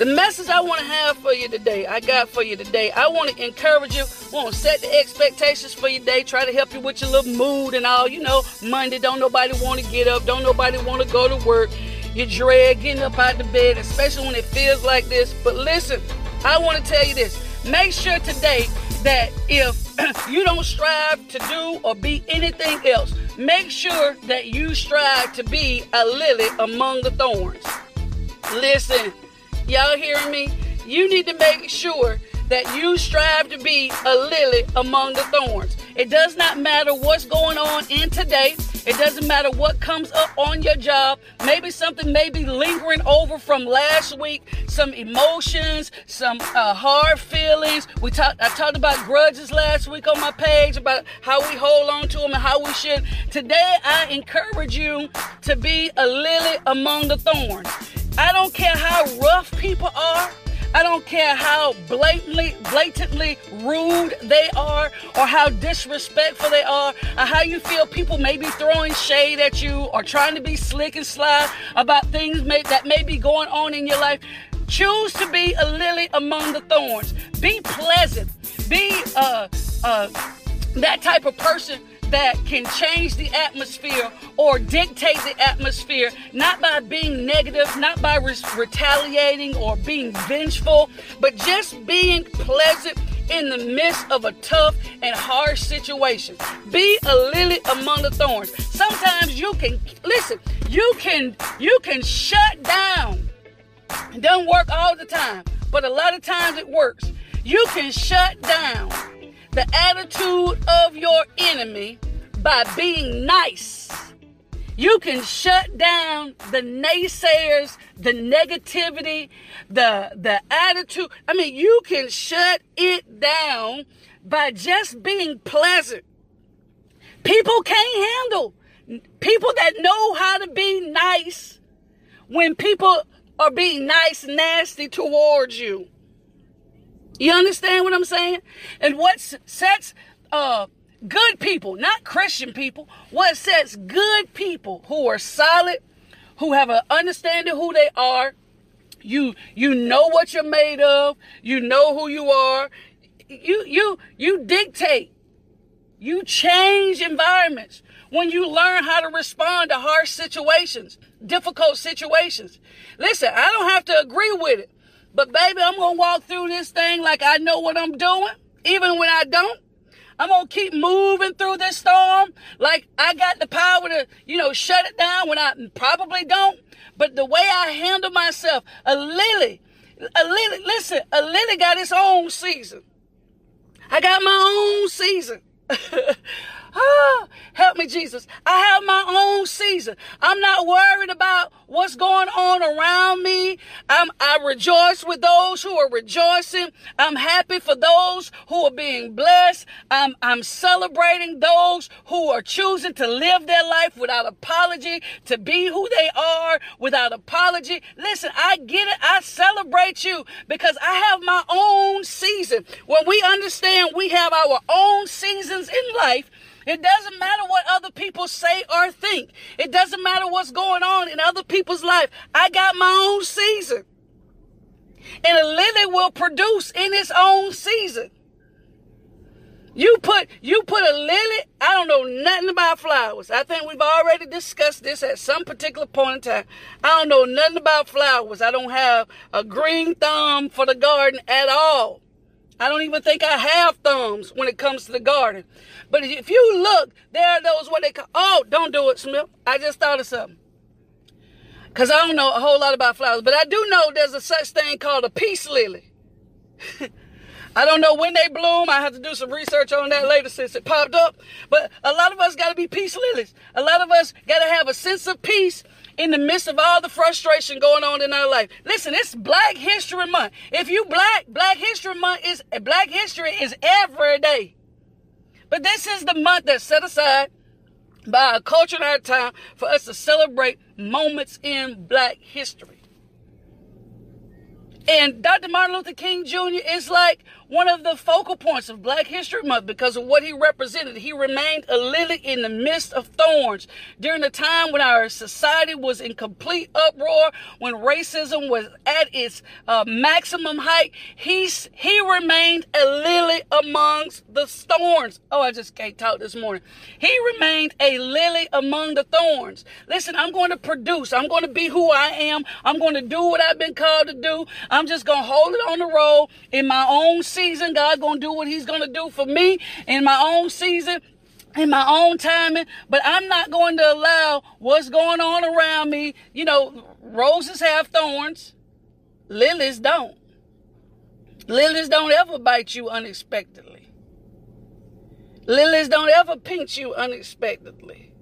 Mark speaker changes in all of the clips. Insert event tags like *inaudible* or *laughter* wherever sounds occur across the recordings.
Speaker 1: The message I want to have for you today, I got for you today. I want to encourage you. Want to set the expectations for your day. Try to help you with your little mood and all. You know, Monday don't nobody want to get up. Don't nobody want to go to work. You dread getting up out the bed, especially when it feels like this. But listen, I want to tell you this. Make sure today that if *clears throat* you don't strive to do or be anything else, make sure that you strive to be a lily among the thorns. Listen, Y'all hearing me? You need to make sure that you strive to be a lily among the thorns. It does not matter what's going on in today. It doesn't matter what comes up on your job. Maybe something may be lingering over from last week, some emotions, some uh, hard feelings. We talked. I talked about grudges last week on my page about how we hold on to them and how we should. Today, I encourage you to be a lily among the thorns. I don't care how rough people are. I don't care how blatantly, blatantly rude they are, or how disrespectful they are, or how you feel people may be throwing shade at you, or trying to be slick and sly about things may, that may be going on in your life. Choose to be a lily among the thorns. Be pleasant. Be uh, uh, that type of person that can change the atmosphere or dictate the atmosphere, not by being negative, not by re- retaliating or being vengeful, but just being pleasant in the midst of a tough and harsh situation. Be a lily among the thorns. Sometimes you can listen, you can you can shut down. It doesn't work all the time, but a lot of times it works. You can shut down the attitude of your enemy by being nice. You can shut down the naysayers, the negativity, the the attitude. I mean, you can shut it down by just being pleasant. People can't handle people that know how to be nice when people are being nice, nasty towards you. You understand what I'm saying? And what sets uh, good people, not Christian people, what sets good people who are solid, who have an understanding who they are. You you know what you're made of. You know who you are. You you you dictate. You change environments when you learn how to respond to harsh situations, difficult situations. Listen, I don't have to agree with it. But baby, I'm going to walk through this thing like I know what I'm doing, even when I don't. I'm going to keep moving through this storm like I got the power to, you know, shut it down when I probably don't. But the way I handle myself, a lily, a lily, listen, a lily got its own season. I got my own season. *laughs* Ah, help me, Jesus. I have my own season. I'm not worried about what's going on around me. I'm, I rejoice with those who are rejoicing. I'm happy for those who are being blessed. I'm, I'm celebrating those who are choosing to live their life without apology, to be who they are without apology. Listen, I get it. I celebrate you because I have my own season. When we understand we have our own seasons in life, it doesn't matter what other people say or think. It doesn't matter what's going on in other people's life. I got my own season. And a lily will produce in its own season. You put you put a lily, I don't know nothing about flowers. I think we've already discussed this at some particular point in time. I don't know nothing about flowers. I don't have a green thumb for the garden at all. I don't even think I have thumbs when it comes to the garden. But if you look, there are those what they call, oh, don't do it, Smith. I just thought of something. Because I don't know a whole lot about flowers, but I do know there's a such thing called a peace lily. *laughs* I don't know when they bloom. I have to do some research on that later since it popped up. But a lot of us got to be peace lilies. A lot of us got to have a sense of peace in the midst of all the frustration going on in our life. Listen, it's Black History Month. If you black, Black History Month is Black History is every day. But this is the month that's set aside by our culture and our time for us to celebrate moments in Black history. And Dr. Martin Luther King Jr. is like one of the focal points of Black History Month because of what he represented. He remained a lily in the midst of thorns during the time when our society was in complete uproar, when racism was at its uh, maximum height. He's, he remained a lily amongst the thorns. Oh, I just can't talk this morning. He remained a lily among the thorns. Listen, I'm going to produce. I'm going to be who I am. I'm going to do what I've been called to do. I'm just going to hold it on the road in my own season. God's going to do what he's to do for me in my own season in my own timing, but I'm not going to allow what's going on around me. You know, roses have thorns, lilies don't. Lilies don't ever bite you unexpectedly. Lilies don't ever pinch you unexpectedly.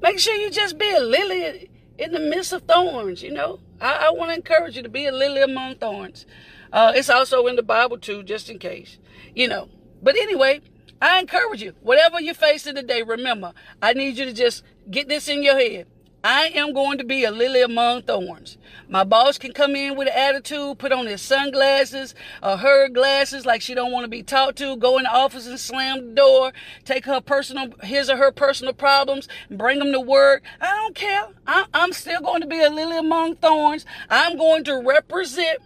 Speaker 1: Make sure you just be a lily in the midst of thorns, you know. I, I want to encourage you to be a lily among thorns. Uh, it's also in the Bible too, just in case, you know. But anyway, I encourage you, whatever you're facing today, remember, I need you to just get this in your head. I am going to be a lily among thorns. My boss can come in with an attitude, put on his sunglasses or her glasses like she don't want to be talked to, go in the office and slam the door, take her personal, his or her personal problems, bring them to work. I don't care. I, I'm still going to be a lily among thorns. I'm going to represent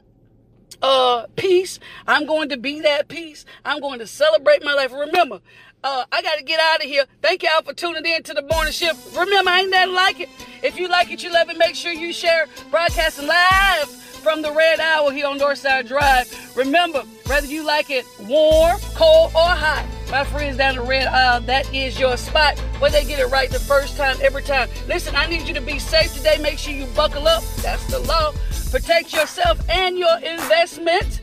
Speaker 1: uh, peace. I'm going to be that peace. I'm going to celebrate my life. Remember, uh, I got to get out of here. Thank y'all for tuning in to the morning shift. Remember, I ain't that like it. If you like it, you love it, make sure you share broadcasting live from the Red Owl here on Northside Drive. Remember, whether you like it warm, cold, or hot, my friends down the Red Owl, that is your spot where they get it right the first time, every time. Listen, I need you to be safe today. Make sure you buckle up. That's the law. Protect yourself and your investment.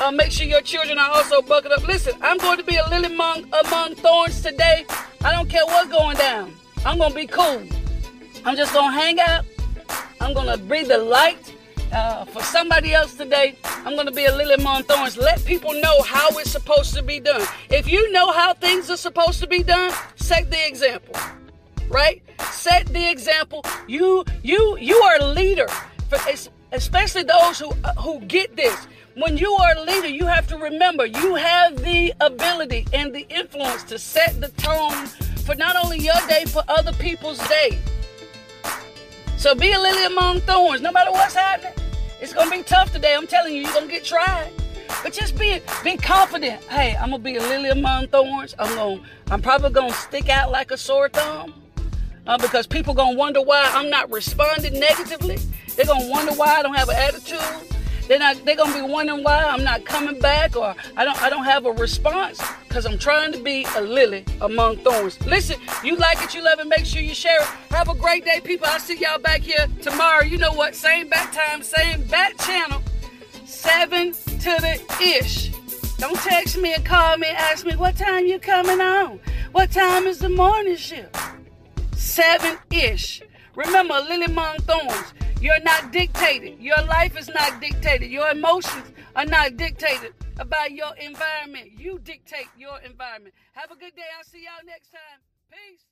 Speaker 1: Uh, make sure your children are also buckled up. Listen, I'm going to be a lily among, among thorns today. I don't care what's going down. I'm going to be cool. I'm just going to hang out. I'm going to breathe the light uh, for somebody else today. I'm going to be a lily among thorns. Let people know how it's supposed to be done. If you know how things are supposed to be done, set the example. Right? Set the example. You you you are a leader. For, especially those who uh, who get this. When you are a leader, you have to remember you have the ability and the influence to set the tone for not only your day, for other people's day. So be a lily among thorns, no matter what's happening. It's gonna be tough today. I'm telling you, you're gonna get tried. But just be be confident. Hey, I'm gonna be a lily among thorns. I'm gonna I'm probably gonna stick out like a sore thumb. Uh, because people gonna wonder why I'm not responding negatively. They're gonna wonder why I don't have an attitude. They're not. They're gonna be wondering why I'm not coming back, or I don't. I don't have a response because I'm trying to be a lily among thorns. Listen, you like it, you love it. Make sure you share it. Have a great day, people. I'll see y'all back here tomorrow. You know what? Same back time, same back channel. Seven to the ish. Don't text me and call me ask me what time you coming on. What time is the morning shift? Seven ish. Remember, lily among thorns. You're not dictated. Your life is not dictated. Your emotions are not dictated by your environment. You dictate your environment. Have a good day. I'll see y'all next time. Peace.